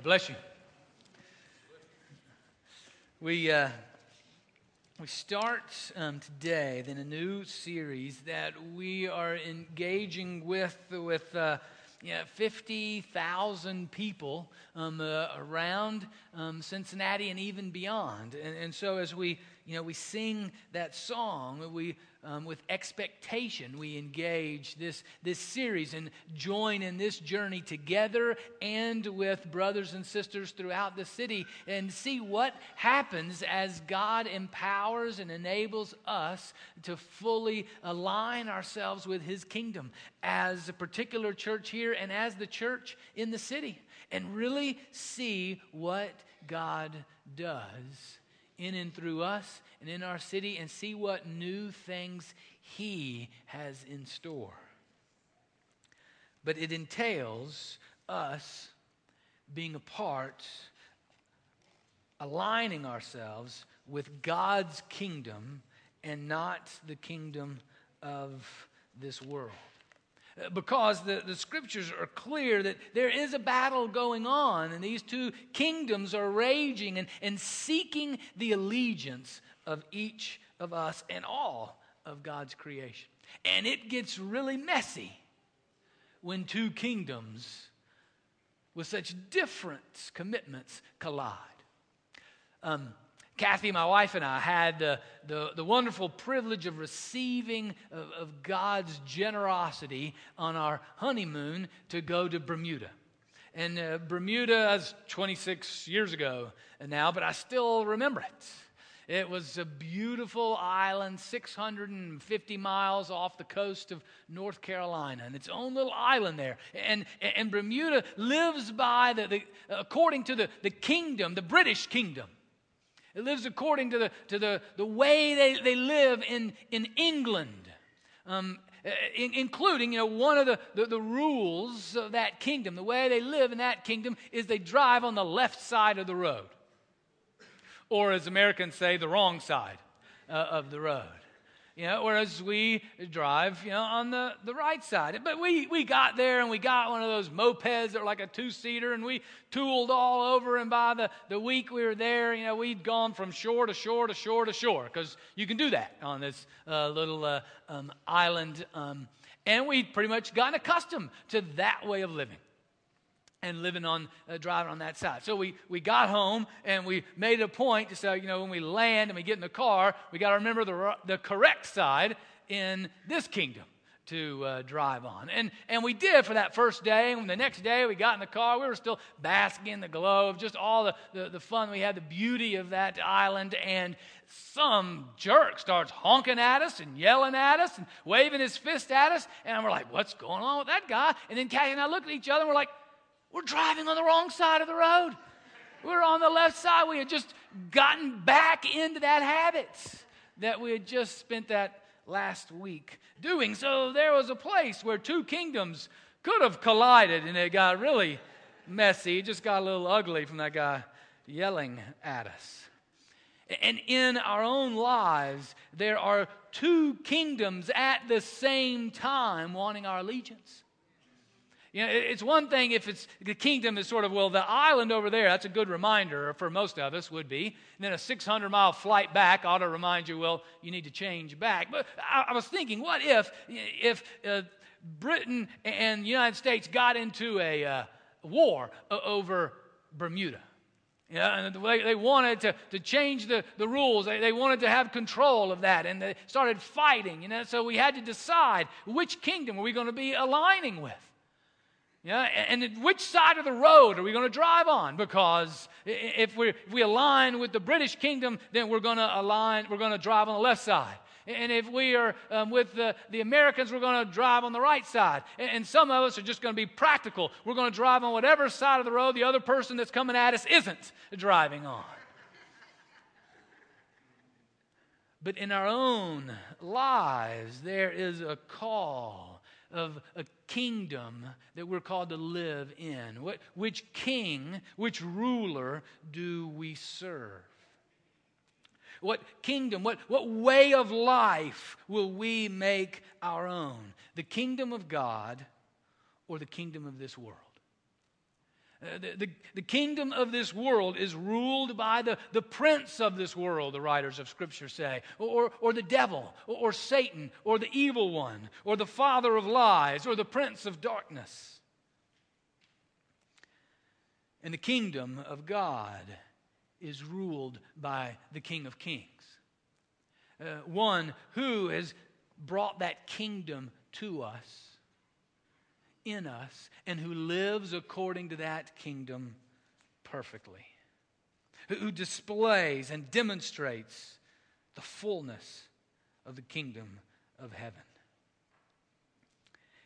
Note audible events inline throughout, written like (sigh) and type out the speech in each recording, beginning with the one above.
God bless you. We, uh, we start um, today then a new series that we are engaging with with uh, yeah, 50,000 people um, uh, around um, Cincinnati and even beyond. And, and so as we, you know, we sing that song, we um, with expectation, we engage this, this series and join in this journey together and with brothers and sisters throughout the city and see what happens as God empowers and enables us to fully align ourselves with His kingdom as a particular church here and as the church in the city and really see what God does in and through us and in our city and see what new things He has in store. But it entails us being a part, aligning ourselves with God's kingdom and not the kingdom of this world because the, the scriptures are clear that there is a battle going on, and these two kingdoms are raging and, and seeking the allegiance of each of us and all of God's creation. And it gets really messy when two kingdoms with such different commitments collide. Um, Kathy, my wife, and I had the, the, the wonderful privilege of receiving of, of, God's generosity on our honeymoon to go to Bermuda. And uh, Bermuda is 26 years ago now, but I still remember it. It was a beautiful island, 650 miles off the coast of North Carolina, and its own little island there. And, and Bermuda lives by, the, the, according to the, the kingdom, the British kingdom. It lives according to the, to the, the way they, they live in, in England. Um, in, including, you know, one of the, the, the, rules of that kingdom, the way they live in that kingdom is they drive on the left side of the road. Or, as Americans say, the wrong side uh, of the road you know, whereas we drive, you know, on the, the right side. But we, we got there and we got one of those mopeds that were like a two-seater and we tooled all over and by the, the week we were there, you know, we'd gone from shore to shore to shore to shore because you can do that on this uh, little uh, um, island. Um, and we'd pretty much gotten accustomed to that way of living and living on uh, driving on that side. So we we got home and we made a point to say, you know, when we land and we get in the car, we got to remember the the correct side in this kingdom to uh, drive on. And and we did for that first day. And the next day we got in the car, we were still basking in the glow of just all the, the, the fun we had, the beauty of that island. And some jerk starts honking at us and yelling at us and waving his fist at us. And we're like, what's going on with that guy? And then Kathy and I look at each other and we're like, we're driving on the wrong side of the road. We're on the left side. We had just gotten back into that habit that we had just spent that last week doing. So there was a place where two kingdoms could have collided and it got really messy. It just got a little ugly from that guy yelling at us. And in our own lives, there are two kingdoms at the same time wanting our allegiance. You know, it's one thing if it's the kingdom is sort of, well, the island over there, that's a good reminder for most of us would be. And then a 600 mile flight back ought to remind you, well, you need to change back. But I, was thinking, what if, if uh, Britain and the United States got into a uh, war over Bermuda? Yeah, and they, they wanted to, to change the, the rules. They, they wanted to have control of that. And they started fighting. You know? So we had to decide which kingdom were we going to be aligning with. Yeah, and which side of the road are we going to drive on? Because if we, if we align with the British kingdom, then we're going to align, we're going to drive on the left side. And if we are um, with the, the Americans, we're going to drive on the right side. And, and some of us are just going to be practical. We're going to drive on whatever side of the road the other person that's coming at us isn't driving on. But in our own lives, there is a call of a kingdom that we're called to live in. What, which king, which ruler do we serve? What kingdom, what, what way of life will we make our own? The kingdom of God or the kingdom of this world? Uh, the, the, the, kingdom of this world is ruled by the, the prince of this world, the writers of Scripture say, or, or the devil, or, or Satan, or the evil one, or the father of lies, or the prince of darkness. And the kingdom of God is ruled by the King of Kings, uh, one who has brought that kingdom to us in us and who lives according to that kingdom perfectly, who displays and demonstrates the fullness of the kingdom of heaven.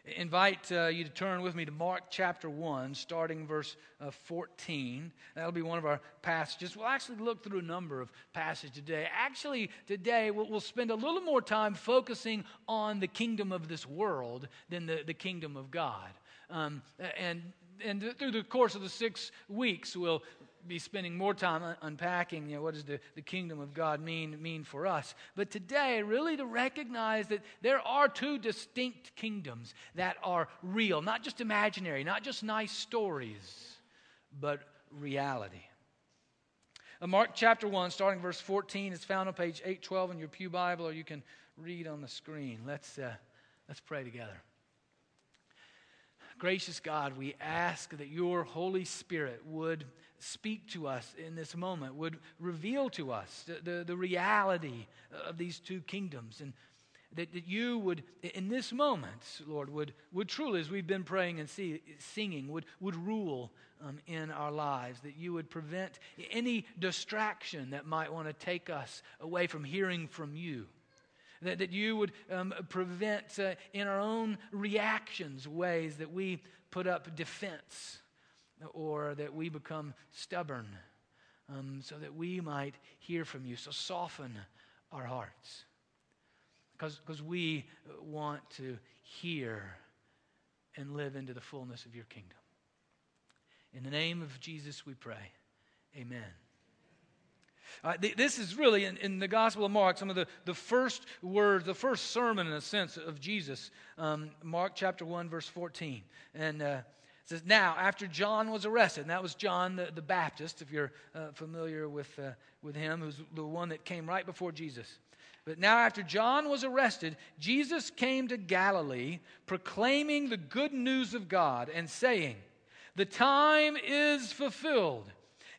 Invite uh, you to turn with me to Mark chapter 1, starting verse uh, 14. That'll be one of our passages. We'll actually look through a number of passages today. Actually, today we'll, we'll spend a little more time focusing on the kingdom of this world than the, the kingdom of God. Um, and and through the course of the six weeks, we'll be spending more time unpacking you know, what does the, the kingdom of God mean, mean for us. But today, really to recognize that there are two distinct kingdoms that are real, not just imaginary, not just nice stories, but reality. Uh, Mark chapter 1, starting verse 14, is found on page 812 in your Pew Bible, or you can read on the screen. Let's, uh, let's pray together. Gracious God, we ask that your Holy Spirit would speak to us in this moment, would reveal to us the, the, the reality of these two kingdoms. And that, that you would, in this moment, Lord, would, would truly, as we've been praying and see, singing, would, would rule um, in our lives. That you would prevent any distraction that might want to take us away from hearing from you. That, that you would um, prevent uh, in our own reactions ways that we put up defense or that we become stubborn um, so that we might hear from you. So soften our hearts because we want to hear and live into the fullness of your kingdom. In the name of Jesus, we pray. Amen. Uh, th- this is really, in, in, the Gospel of Mark, some of the, the first words, the first sermon, in a sense, of Jesus. Um, Mark chapter 1, verse 14. And uh, it says, Now, after John was arrested, and that was John the, the Baptist, if you're uh, familiar with, uh, with him, who's the one that came right before Jesus. But now, after John was arrested, Jesus came to Galilee proclaiming the good news of God and saying, The time is fulfilled,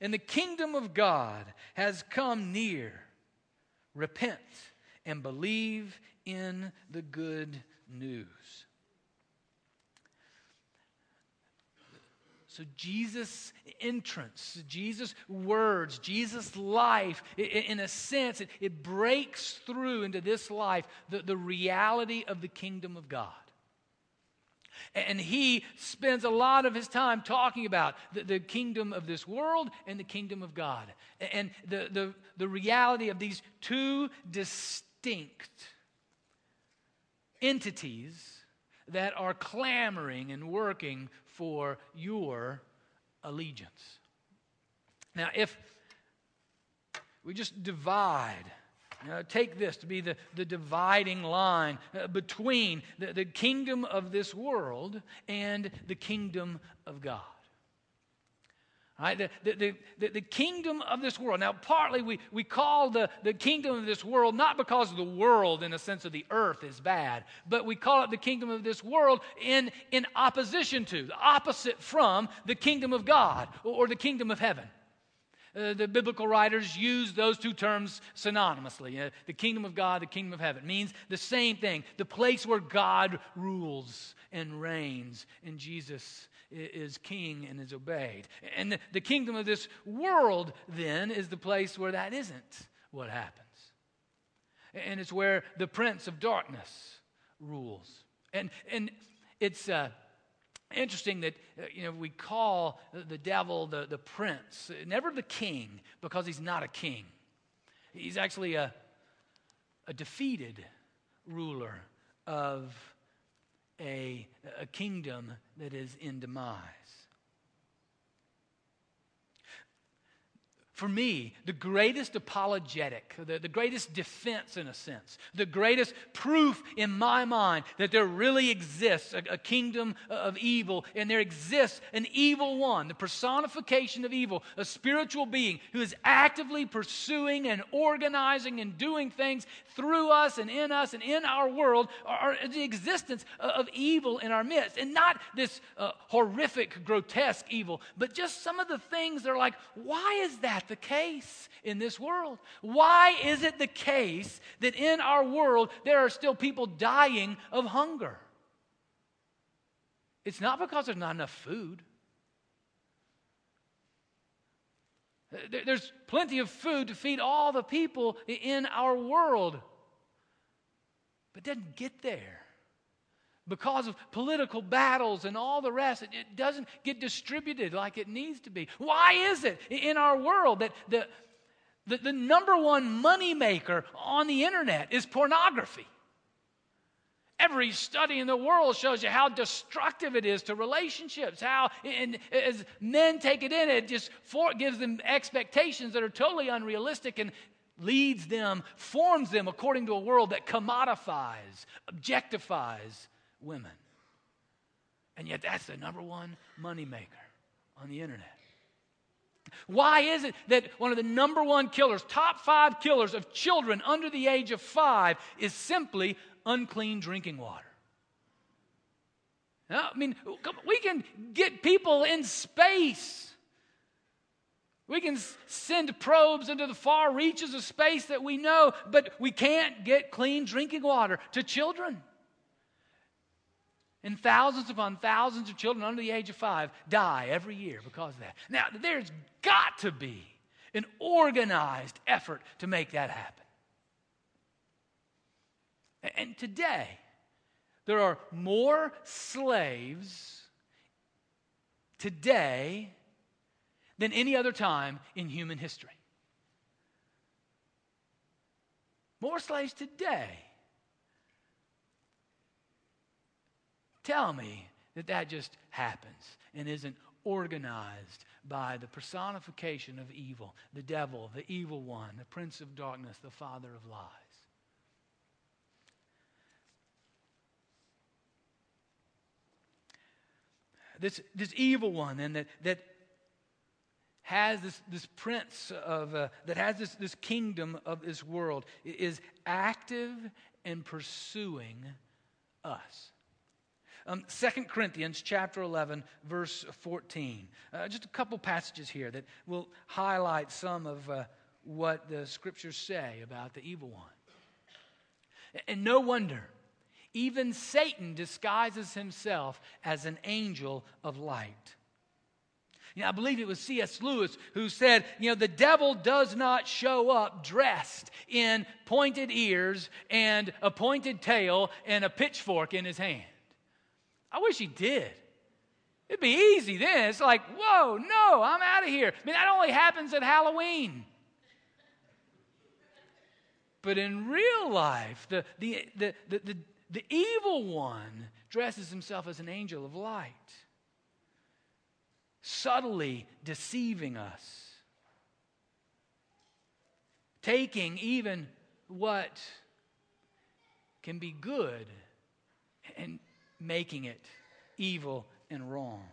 and the kingdom of God has come near. Repent and believe in the good news. So, Jesus' entrance, Jesus' words, Jesus' life, in a sense, it, breaks through into this life the, the reality of the kingdom of God. And he spends a lot of his time talking about the, the, kingdom of this world and the kingdom of God. And the, the, the reality of these two distinct entities that are clamoring and working for your allegiance. Now, if we just divide, know, take this to be the, the dividing line uh, between the, the kingdom of this world and the kingdom of God. Right? The, the, the, the, kingdom of this world. Now, partly we, we call the, the kingdom of this world not because the world, in a sense of the earth, is bad, but we call it the kingdom of this world in, in opposition to, the opposite from the kingdom of God or, or the kingdom of heaven. Uh, the biblical writers use those two terms synonymously. Uh, the kingdom of God, the kingdom of heaven means the same thing. The place where God rules and reigns, and Jesus is king and is obeyed. And the, the kingdom of this world, then, is the place where that isn't what happens. And it's where the prince of darkness rules. And, and it's uh, interesting that uh, you know, we call the devil the, the prince, never the king, because he's not a king. He's actually a, a defeated ruler of a, a kingdom that is in demise. For me, the greatest apologetic, the, the greatest defense in a sense, the greatest proof in my mind that there really exists a, a, kingdom of evil and there exists an evil one, the personification of evil, a spiritual being who is actively pursuing and organizing and doing things through us and in us and in our world, are, the existence of evil in our midst. And not this uh, horrific, grotesque evil, but just some of the things that are like, why is that? The case in this world? Why is it the case that in our world there are still people dying of hunger? It's not because there's not enough food. There's plenty of food to feed all the people in our world. But it doesn't get there because of political battles and all the rest, it, it, doesn't get distributed like it needs to be. Why is it in our world that the, the, the number one moneymaker on the internet is pornography? Every study in the world shows you how destructive it is to relationships. How, as men take it in, it just for, gives them expectations that are totally unrealistic and leads them, forms them according to a world that commodifies, objectifies, women. And yet, that's the number one moneymaker on the internet. Why is it that one of the number one killers, top five killers of children under the age of five, is simply unclean drinking water? I mean, we can get people in space. We can send probes into the far reaches of space that we know, but we can't get clean drinking water to children. And thousands upon thousands of children under the age of five die every year because of that. Now, there's got to be an organized effort to make that happen. And today, there are more slaves today than any other time in human history. More slaves today Tell me that that just happens and isn't organized by the personification of evil, the devil, the evil one, the prince of darkness, the father of lies. This, this evil one, and that, that has this, this prince of, uh, that has this, this kingdom of this world, is active and pursuing us. Um, 2 Corinthians chapter 11, verse 14. Uh, just a couple passages here that will highlight some of uh, what the scriptures say about the evil one. And no wonder, even Satan disguises himself as an angel of light. You know, I believe it was C.S. Lewis who said, you know, the devil does not show up dressed in pointed ears and a pointed tail and a pitchfork in his hand. I wish he did. It'd be easy then. It's like, whoa, no, I'm out of here. I mean, that only happens at Halloween. But in real life, the, the, the, the, the, evil one dresses himself as an angel of light, subtly deceiving us, taking even what can be good and making it evil and wrong.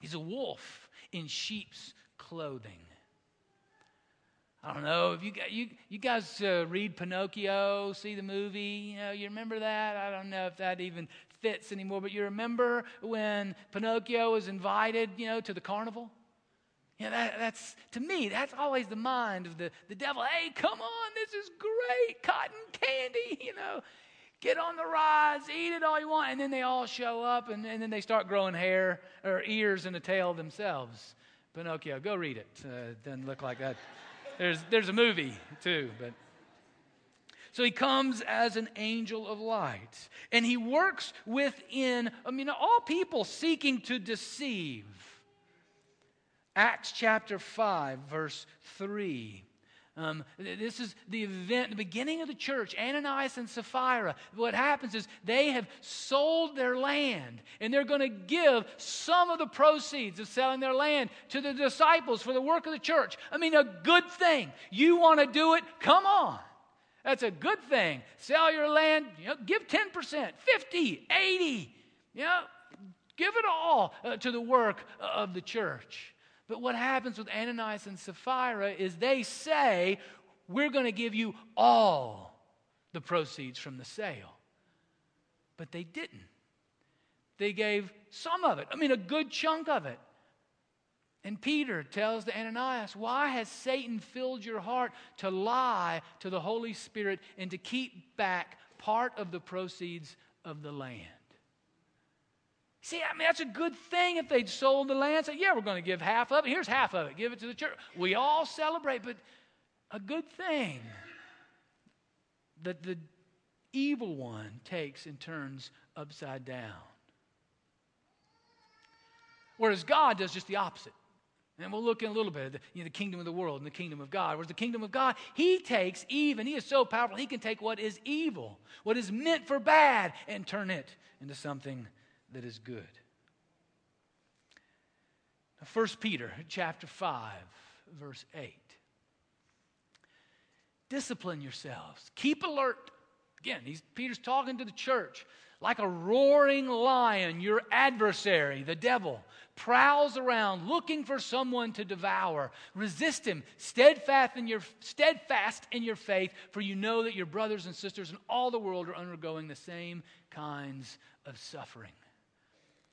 He's a wolf in sheep's clothing. I don't know if you you you guys uh, read Pinocchio, see the movie. You know, you remember that? I don't know if that even fits anymore, but you remember when Pinocchio was invited, you know, to the carnival. Yeah, that, that's to me. That's always the mind of the the devil. Hey, come on, this is great, cotton candy. (laughs) You know, get on the rides, eat it all you want. And then they all show up and, and then they start growing hair or ears and a tail themselves. Pinocchio, go read it. Uh, doesn't look like that. There's, there's a movie too, but. So he comes as an angel of light. And he works within, I mean, all people seeking to deceive. Acts chapter 5, verse 3. Um, this is the event, the beginning of the church, Ananias and Sapphira. What happens is they have sold their land and they're going to give some of the proceeds of selling their land to the disciples for the work of the church. I mean, a good thing. You want to do it? Come on. That's a good thing. Sell your land, you know, give 10%, 50, 80, you know, give it all uh, to the work of the church. But what happens with Ananias and Sapphira is they say, We're going to give you all the proceeds from the sale. But they didn't. They gave some of it, I mean, a good chunk of it. And Peter tells the Ananias, Why has Satan filled your heart to lie to the Holy Spirit and to keep back part of the proceeds of the land? See, I mean, that's a good thing if they'd sold the land. Say, yeah, we're going to give half of it. Here's half of it. Give it to the church. We all celebrate, but a good thing that the evil one takes and turns upside down. Whereas God does just the opposite. And we'll look in a little bit at the, you know, the kingdom of the world and the kingdom of God. Whereas the kingdom of God, He takes even, He is so powerful, He can take what is evil, what is meant for bad, and turn it into something that is good. 1 Peter chapter 5 verse 8. Discipline yourselves. Keep alert. Again, he's, Peter's talking to the church. Like a roaring lion, your adversary, the devil, prowls around looking for someone to devour. Resist him, steadfast in your, steadfast in your faith, for you know that your brothers and sisters in all the world are undergoing the same kinds of suffering.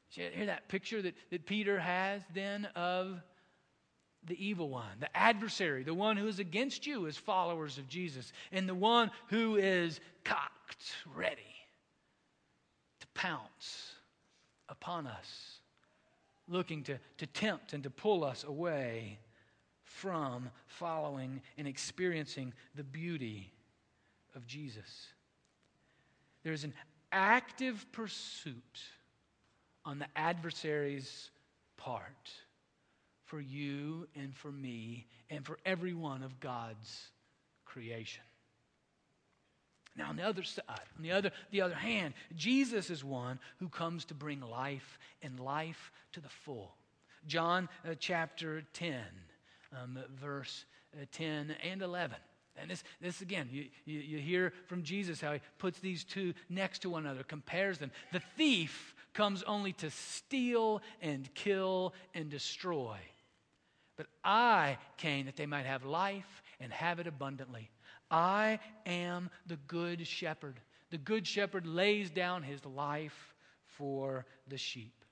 Hear that picture that, that Peter has then of the evil one, the adversary, the one who is against you as followers of Jesus, and the one who is cocked, ready to pounce upon us, looking to, to tempt and to pull us away from following and experiencing the beauty of Jesus. There's an active pursuit on the adversary's part for you and for me and for every one of God's creation. Now, on the other side, on the other, the other hand, Jesus is one who comes to bring life and life to the full. John uh, chapter 10, um, verse uh, 10 and 11. And this, this again, you, you, you hear from Jesus how he puts these two next to one another, compares them. The thief comes only to steal and kill and destroy. But I came that they might have life and have it abundantly. I am the good shepherd. The good shepherd lays down his life for the sheep.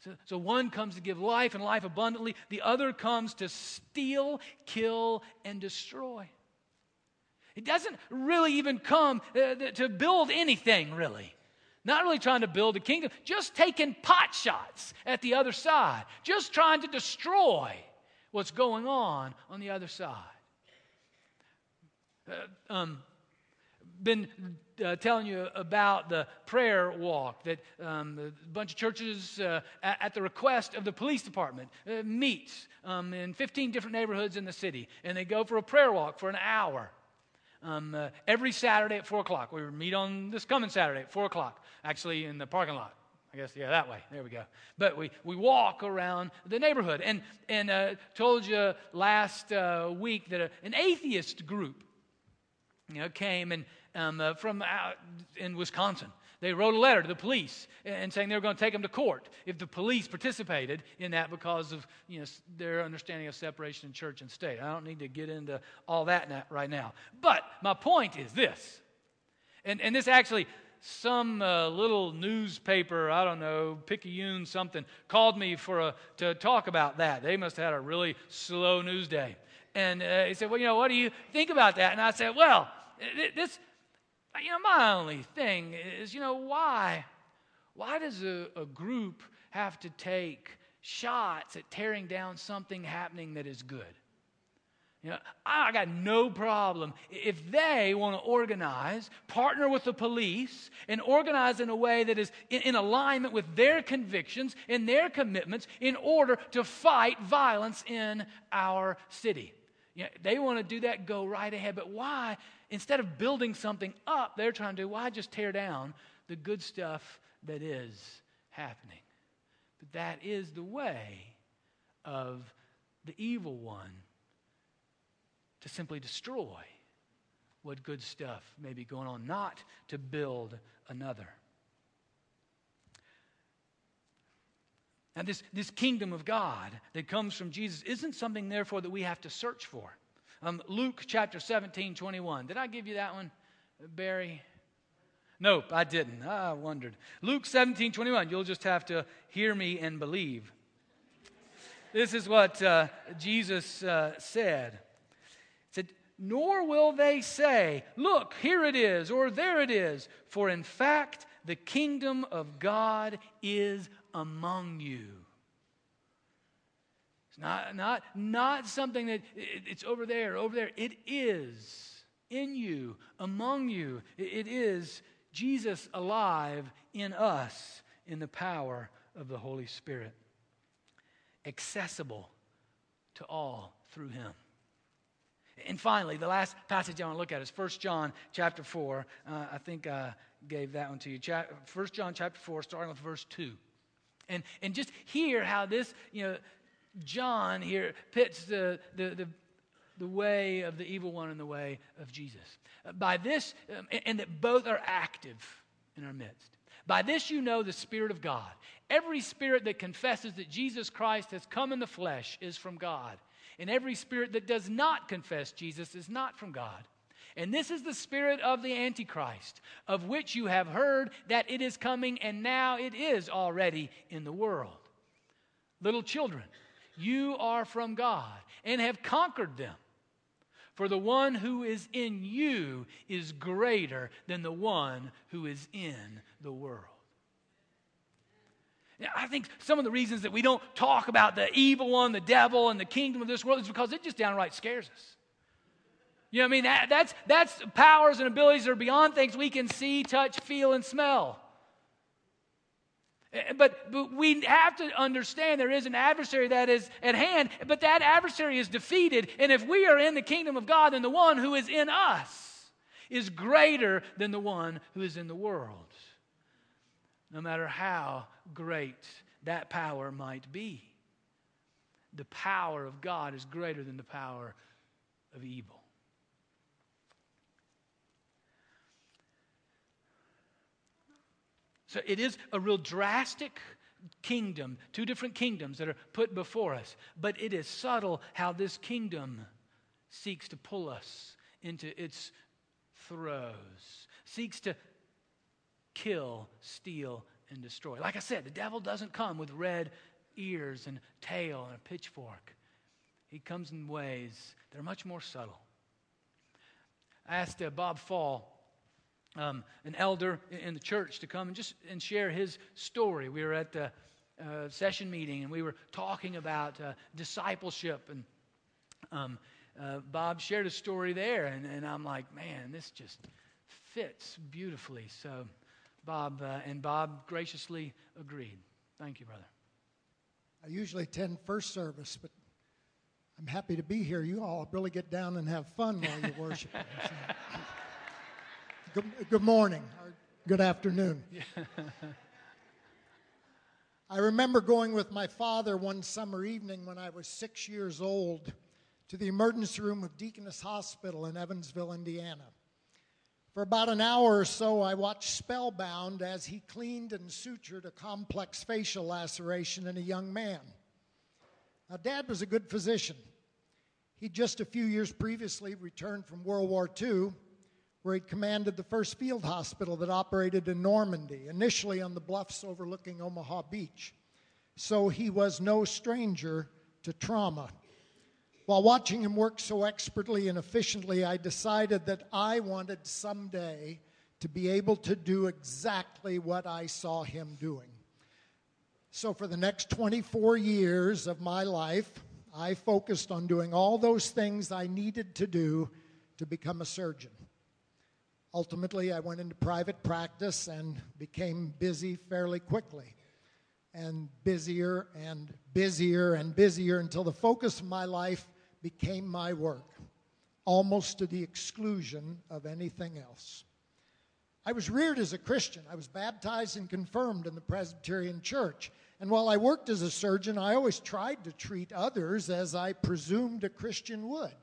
So, so, one comes to give life and life abundantly, the other comes to steal, kill, and destroy. It doesn't really even come uh, to build anything, really. Not really trying to build a kingdom, just taking pot shots at the other side, just trying to destroy what's going on on the other side. Uh, um, been uh, telling you about the prayer walk that um, a bunch of churches, uh, at, the request of the police department, uh, meets um, in 15 different neighborhoods in the city, and they go for a prayer walk for an hour um, uh, every Saturday at 4 o'clock. We meet on this coming Saturday at 4 o'clock, actually in the parking lot. I guess, yeah, that way. There we go. But we, we walk around the neighborhood. And, and uh, told you last uh, week that a, an atheist group you know, came and, um, uh, from out in Wisconsin they wrote a letter to the police and saying they were going to take them to court if the police participated in that because of you know, their understanding of separation in church and state. I don't need to get into all that right now. But my point is this, and, and this actually, some uh, little newspaper, I don't know, Picayune something, called me for a, to talk about that. They must have had a really slow news day. And uh, he said, Well, you know, what do you think about that? And I said, Well, this, Uh, you know, my only thing is, you know, why? Why does a, a group have to take shots at tearing down something happening that is good? You know, I got no problem if they want to organize, partner with the police, and organize in a way that is in, in, alignment with their convictions and their commitments in order to fight violence in our city. You know, they want to do that, go right ahead. But why, instead of building something up, they're trying to do, why just tear down the good stuff that is happening? But that is the way of the evil one to simply destroy what good stuff may be going on, not to build another. Now, this, this kingdom of God that comes from Jesus isn't something, therefore, that we have to search for. Um, Luke chapter 17, 21. Did I give you that one, Barry? Nope, I didn't. I wondered. Luke 17, 21. You'll just have to hear me and believe. This is what uh, Jesus uh, said. He said, Nor will they say, Look, here it is, or there it is, for in fact, the kingdom of God is among you. It's not, not, not something that it, it's over there, over there. It is in you, among you. It, is Jesus alive in us in the power of the Holy Spirit, accessible to all through him. And finally, the last passage I want to look at is 1 John chapter 4. Uh, I think I gave that one to you. 1 John chapter 4, starting with verse 2. And, and just hear how this, you know, John here pits the, the, the, the way of the evil one and the way of Jesus. Uh, by this, um, and that both are active in our midst. By this you know the Spirit of God. Every spirit that confesses that Jesus Christ has come in the flesh is from God. And every spirit that does not confess Jesus is not from God. And this is the spirit of the Antichrist, of which you have heard that it is coming, and now it is already in the world. Little children, you are from God and have conquered them. For the one who is in you is greater than the one who is in the world. Now, I think some of the reasons that we don't talk about the evil one, the devil, and the kingdom of this world is because it just downright scares us. You know what I mean? That, that's, that's powers and abilities that are beyond things we can see, touch, feel, and smell. Eh, but, but we have to understand there is an adversary that is at hand, but that adversary is defeated. And if we are in the kingdom of God, then the one who is in us is greater than the one who is in the world. No matter how great that power might be, the power of God is greater than the power of evil. So it is a real drastic kingdom, two different kingdoms that are put before us. But it is subtle how this kingdom seeks to pull us into its throes, seeks to kill, steal, and destroy. Like I said, the devil doesn't come with red ears and tail and a pitchfork. He comes in ways that are much more subtle. I asked uh, Bob Fall um, an elder in the church to come and just and share his story. We were at the uh, session meeting and we were talking about uh, discipleship and um, uh, Bob shared a story there and, and I'm like, man, this just fits beautifully. So Bob uh, and Bob graciously agreed. Thank you, brother. I usually attend first service, but I'm happy to be here. You all really get down and have fun while you're worshiping. (laughs) So. Good, good morning or good afternoon. (laughs) I remember going with my father one summer evening when I was six years old to the emergency room of Deaconess Hospital in Evansville, Indiana. For about an hour or so, I watched spellbound as he cleaned and sutured a complex facial laceration in a young man. Now, Dad was a good physician. He'd just a few years previously returned from World War II where he commanded the first field hospital that operated in Normandy, initially on the bluffs overlooking Omaha Beach. So he was no stranger to trauma. While watching him work so expertly and efficiently, I decided that I wanted someday to be able to do exactly what I saw him doing. So, for the next 24 years of my life, I focused on doing all those things I needed to do to become a surgeon. Ultimately, I went into private practice and became busy fairly quickly, and busier and busier and busier until the focus of my life became my work, almost to the exclusion of anything else. I was reared as a Christian. I was baptized and confirmed in the Presbyterian Church. And while I worked as a surgeon, I always tried to treat others as I presumed a Christian would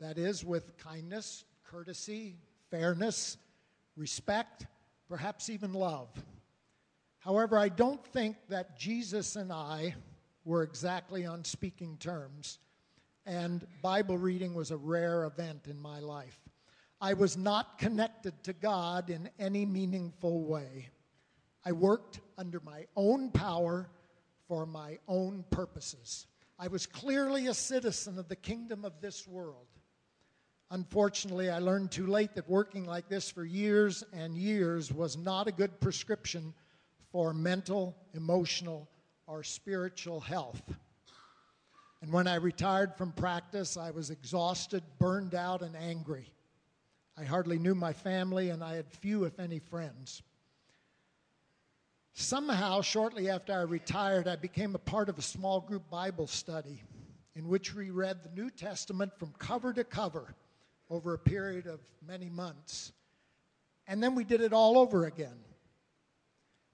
that is, with kindness, courtesy, fairness, respect, perhaps even love. However, I don't think that Jesus and I were exactly on speaking terms, and Bible reading was a rare event in my life. I was not connected to God in any meaningful way. I worked under my own power for my own purposes. I was clearly a citizen of the kingdom of this world. Unfortunately, I learned too late that working like this for years and years was not a good prescription for mental, emotional, or spiritual health. And when I retired from practice, I was exhausted, burned out, and angry. I hardly knew my family, and I had few, if any, friends. Somehow, shortly after I retired, I became a part of a small group Bible study in which we read the New Testament from cover to cover over a period of many months. And then we did it all over again.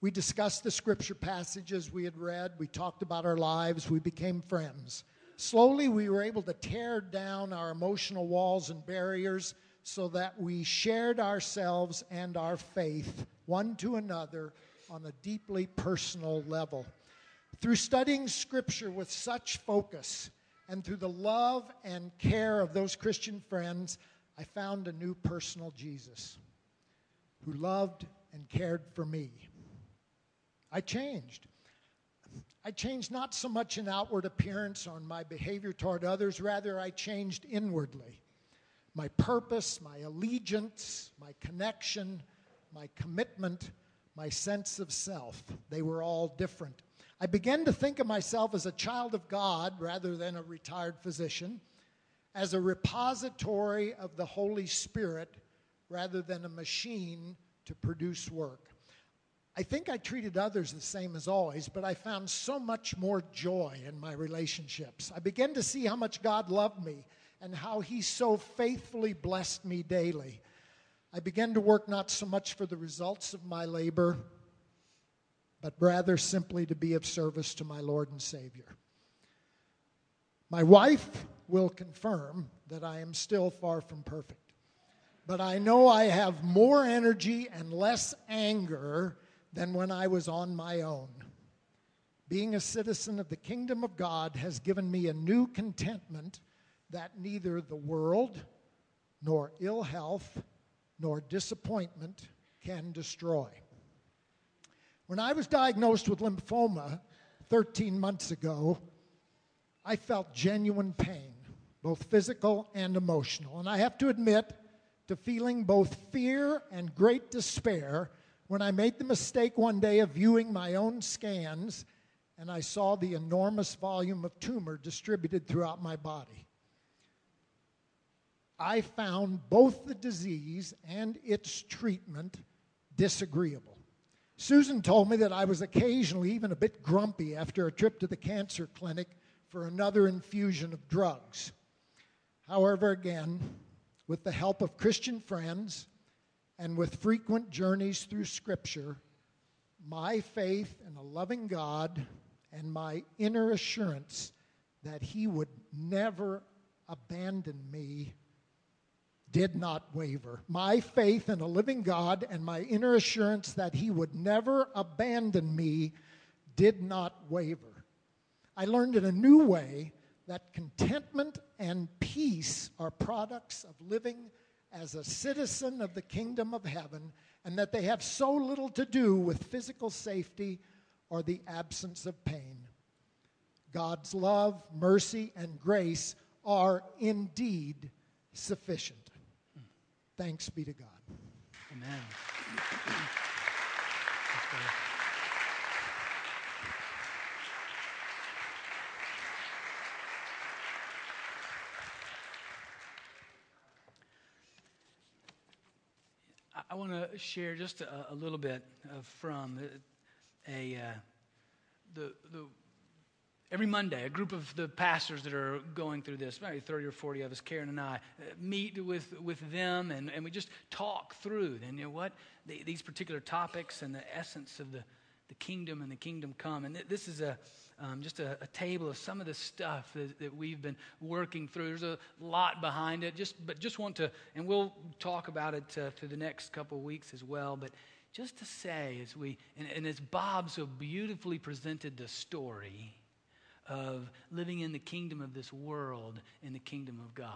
We discussed the scripture passages we had read, we talked about our lives, we became friends. Slowly, we were able to tear down our emotional walls and barriers so that we shared ourselves and our faith one to another on a deeply personal level. Through studying Scripture with such focus, and through the love and care of those Christian friends, I found a new personal Jesus who loved and cared for me. I changed. I changed not so much in outward appearance or in my behavior toward others, rather, I changed inwardly. My purpose, my allegiance, my connection, my commitment, my sense of self, they were all different. I began to think of myself as a child of God rather than a retired physician, as a repository of the Holy Spirit rather than a machine to produce work. I think I treated others the same as always, but I found so much more joy in my relationships. I began to see how much God loved me and how He so faithfully blessed me daily. I began to work not so much for the results of my labor but rather simply to be of service to my Lord and Savior. My wife will confirm that I am still far from perfect, but I know I have more energy and less anger than when I was on my own. Being a citizen of the kingdom of God has given me a new contentment that neither the world, nor ill health, nor disappointment can destroy. When I was diagnosed with lymphoma 13 months ago, I felt genuine pain, both physical and emotional. And I have to admit to feeling both fear and great despair when I made the mistake one day of viewing my own scans and I saw the enormous volume of tumor distributed throughout my body. I found both the disease and its treatment disagreeable. Susan told me that I was occasionally even a bit grumpy after a trip to the cancer clinic for another infusion of drugs. However, again, with the help of Christian friends and with frequent journeys through Scripture, my faith in a loving God and my inner assurance that He would never abandon me did not waver. My faith in a living God and my inner assurance that He would never abandon me did not waver. I learned in a new way that contentment and peace are products of living as a citizen of the kingdom of heaven, and that they have so little to do with physical safety or the absence of pain. God's love, mercy, and grace are indeed sufficient. Thanks be to God. Amen. I want to share just a, a little bit from a, a uh, the the Every Monday, a group of the pastors that are going through this, maybe 30 or 40 of us, Karen and I, uh, meet with, with them and, and we just talk through, and you know what? The, these particular topics and the essence of the, the kingdom and the kingdom come. And th- this is a, um, just a, a, table of some of the stuff that, that, we've been working through. There's a lot behind it, just, but just want to, and we'll talk about it uh, through the next couple of weeks as well. But just to say, as we, and, and as Bob so beautifully presented the story, of living in the kingdom of this world in the kingdom of God.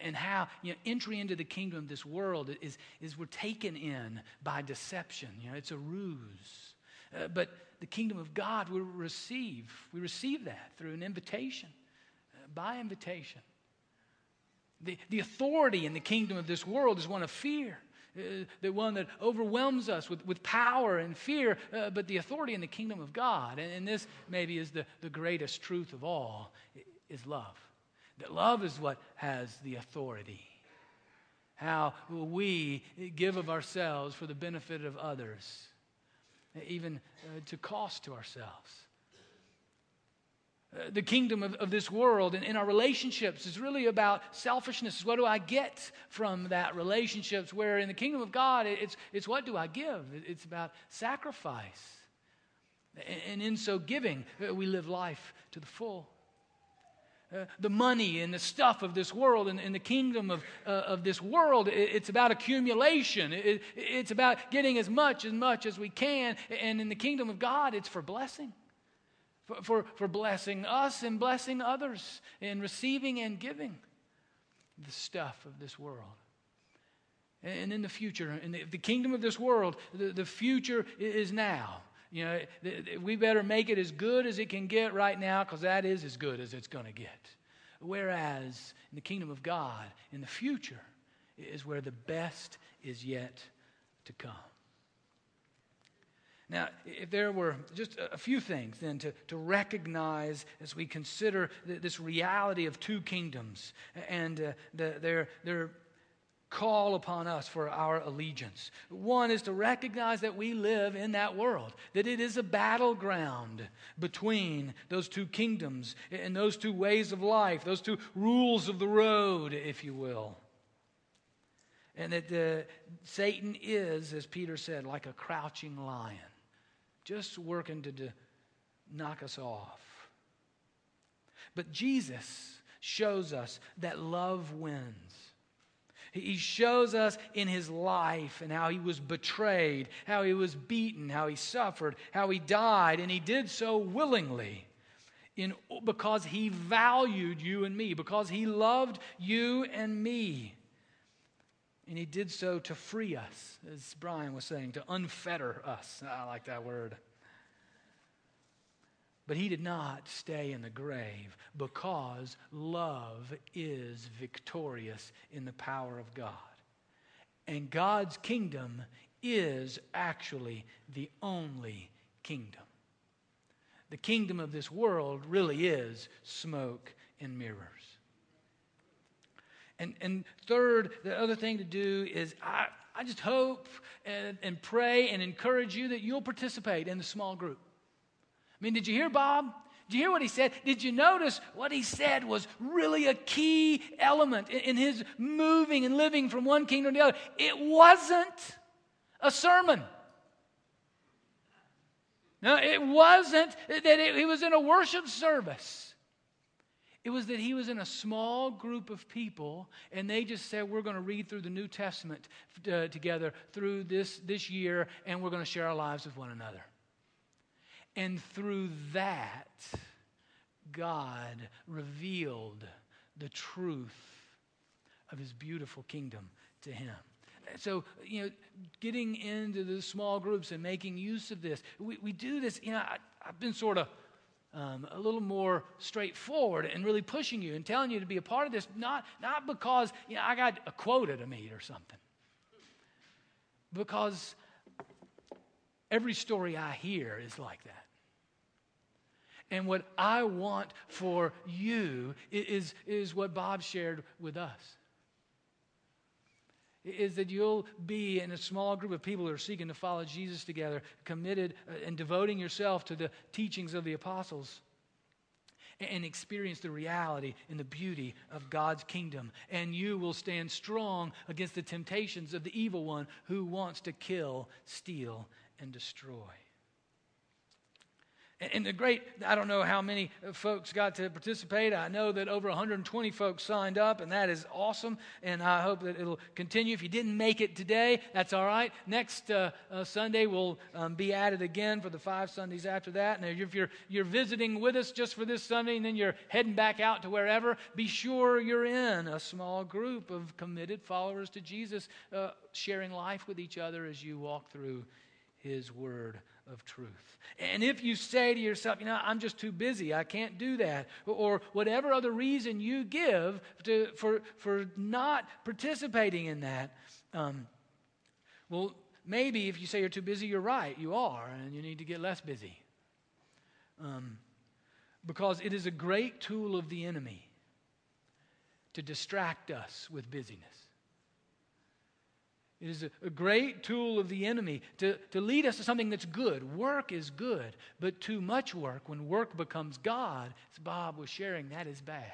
And how you know, entry into the kingdom of this world is, is we're taken in by deception. You know, it's a ruse. Uh, but the kingdom of God we receive. We receive that through an invitation, uh, by invitation. The, the authority in the kingdom of this world is one of fear. Uh, the one that overwhelms us with, with power and fear, uh, but the authority in the kingdom of God, and, and this maybe is the, the greatest truth of all, is love. That love is what has the authority. How we give of ourselves for the benefit of others, even uh, to cost to ourselves. The kingdom of, of this world and in our relationships is really about selfishness. What do I get from that relationships? Where in the kingdom of God, it's, it's what do I give? It's about sacrifice. And in so giving, uh, we live life to the full. Uh, the money and the stuff of this world and, and the kingdom of, uh, of this world, it, it's about accumulation. It, it's about getting as much, as much as we can. And in the kingdom of God, it's for blessing for, for, for blessing us and blessing others, and receiving and giving the stuff of this world. And in the future, in the, the kingdom of this world, the, the future is now. You know, we better make it as good as it can get right now because that is as good as it's going to get. Whereas in the kingdom of God, in the future, is where the best is yet to come. Now, if there were just a few things then to, to recognize as we consider this reality of two kingdoms and uh, the, their, their call upon us for our allegiance. One is to recognize that we live in that world, that it is a battleground between those two kingdoms and those two ways of life, those two rules of the road, if you will. And that uh, Satan is, as Peter said, like a crouching lion just working to, to knock us off. But Jesus shows us that love wins. He shows us in his life and how he was betrayed, how he was beaten, how he suffered, how he died, and he did so willingly. In, because he valued you and me, because he loved you and me. And he did so to free us, as Brian was saying, to unfetter us. Ah, I like that word. But he did not stay in the grave because love is victorious in the power of God. And God's kingdom is actually the only kingdom. The kingdom of this world really is smoke and mirrors. And, and third, the other thing to do is I, I just hope and, and pray and encourage you that you'll participate in the small group. I mean, did you hear Bob? Did you hear what he said? Did you notice what he said was really a key element in, in his moving and living from one kingdom to the other? It wasn't a sermon. No, it wasn't that it, he was in a worship service. It was that he was in a small group of people, and they just said, We're going to read through the New Testament uh, together through this, this year, and we're going to share our lives with one another. And through that, God revealed the truth of his beautiful kingdom to him. So, you know, getting into the small groups and making use of this, we, we do this, you know, I, I've been sort of um, a little more straightforward and really pushing you and telling you to be a part of this, not, not because you know, I got a quota to meet or something, because every story I hear is like that. And what I want for you is, is what Bob shared with us is that you'll be in a small group of people who are seeking to follow Jesus together, committed uh, and devoting yourself to the teachings of the apostles. and experience the reality and the beauty of God's kingdom. And you will stand strong against the temptations of the evil one who wants to kill, steal, and destroy. And the great, I don't know how many folks got to participate. I know that over 120 folks signed up, and that is awesome. And I hope that it'll continue. If you didn't make it today, that's all right. Next uh, uh, Sunday, we'll um, be at it again for the five Sundays after that. And if you're, you're visiting with us just for this Sunday and then you're heading back out to wherever, be sure you're in a small group of committed followers to Jesus, uh, sharing life with each other as you walk through His Word of truth. And if you say to yourself, you know, I'm just too busy, I can't do that, or whatever other reason you give to, for, for not participating in that, um, well, maybe if you say you're too busy, you're right, you are, and you need to get less busy. Um, because it is a great tool of the enemy to distract us with busyness. It is a, great tool of the enemy to, to lead us to something that's good. Work is good, but too much work, when work becomes God, as Bob was sharing, that is bad.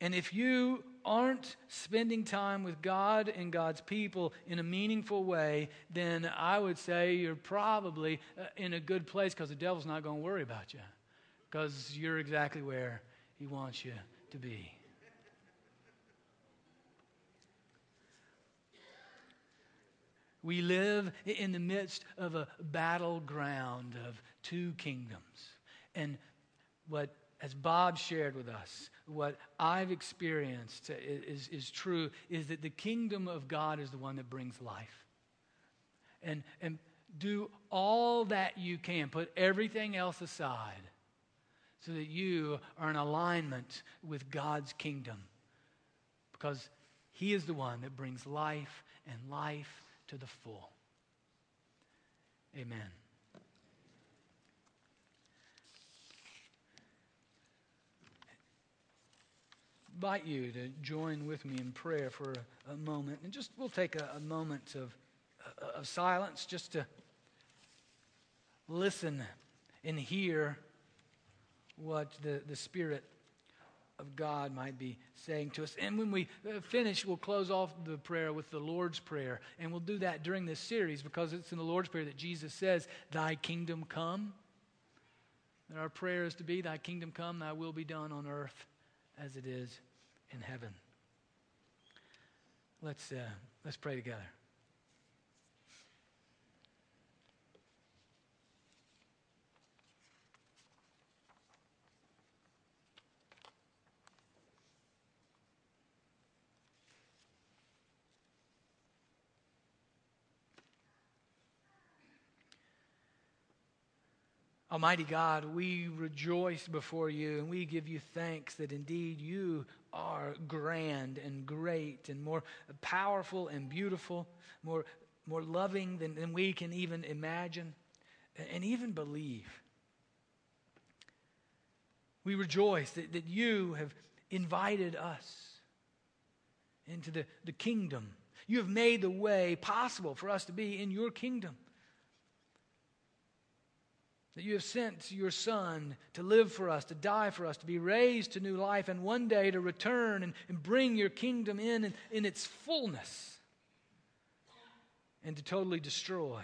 And if you aren't spending time with God and God's people in a meaningful way, then I would say you're probably uh, in a good place because the devil's not going to worry about you because you're exactly where he wants you to be. We live in the midst of a battleground of two kingdoms. And what, as Bob shared with us, what I've experienced is, is true is that the kingdom of God is the one that brings life. And, and do all that you can, put everything else aside so that you are in alignment with God's kingdom. Because He is the one that brings life and life to the full. Amen. invite you to join with me in prayer for a, moment. And just we'll take a, a moment of, uh, of silence just to listen and hear what the, the Spirit of God might be saying to us. And when we uh, finish, we'll close off the prayer with the Lord's Prayer. And we'll do that during this series because it's in the Lord's Prayer that Jesus says, Thy kingdom come. And our prayer is to be, Thy kingdom come, Thy will be done on earth as it is in heaven. Let's, uh, let's pray together. Almighty God, we rejoice before you and we give you thanks that indeed you are grand and great and more powerful and beautiful, more, more loving than, than we can even imagine and even believe. We rejoice that, that you have invited us into the, the kingdom. You have made the way possible for us to be in your kingdom. That you have sent your Son to live for us, to die for us, to be raised to new life, and one day to return and, and bring your kingdom in, in in its fullness and to totally destroy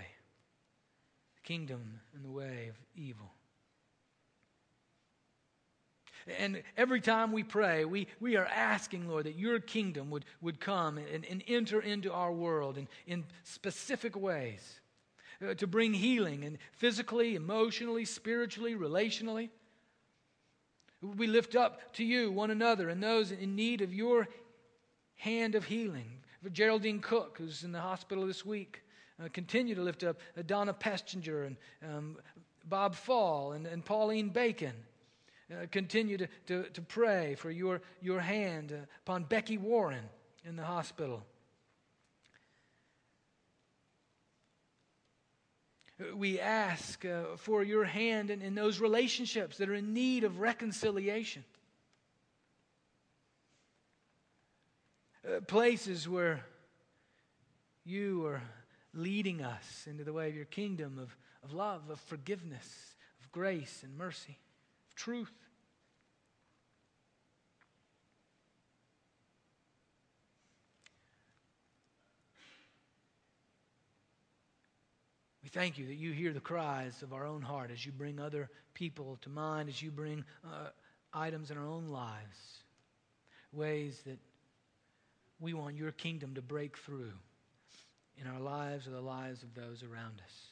the kingdom and the way of evil. And every time we pray, we, we are asking, Lord, that your kingdom would, would come and, and enter into our world in, in specific ways uh, to bring healing and physically, emotionally, spiritually, relationally. We lift up to you one another and those in need of your hand of healing. For Geraldine Cook, who's in the hospital this week, uh, continue to lift up uh, Donna Pestinger and um, Bob Fall and, and Pauline Bacon. Uh, continue to, to, to pray for your, your hand uh, upon Becky Warren in the hospital. We ask uh, for your hand in, in those relationships that are in need of reconciliation. Uh, places where you are leading us into the way of your kingdom of, of love, of forgiveness, of grace and mercy, of truth. Thank you that you hear the cries of our own heart as you bring other people to mind, as you bring uh, items in our own lives, ways that we want your kingdom to break through in our lives or the lives of those around us.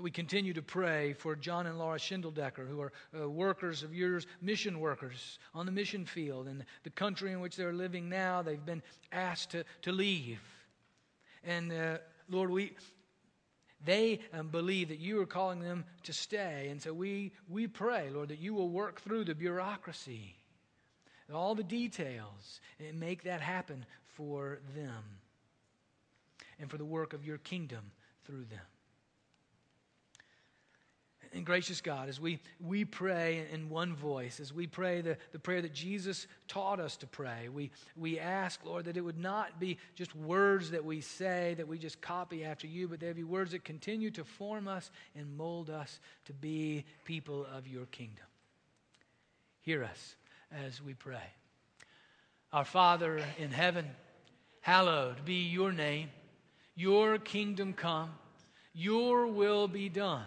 We continue to pray for John and Laura Schindeldecker, who are uh, workers of yours, mission workers on the mission field in the country in which they're living now. They've been asked to, to leave. And uh, Lord, we, they um, believe that you are calling them to stay. And so we, we pray, Lord, that you will work through the bureaucracy, all the details, and make that happen for them and for the work of your kingdom through them. And gracious God, as we, we pray in one voice, as we pray the, the prayer that Jesus taught us to pray, we, we ask, Lord, that it would not be just words that we say, that we just copy after you, but there be words that continue to form us and mold us to be people of your kingdom. Hear us as we pray. Our Father in heaven, hallowed be your name. Your kingdom come, your will be done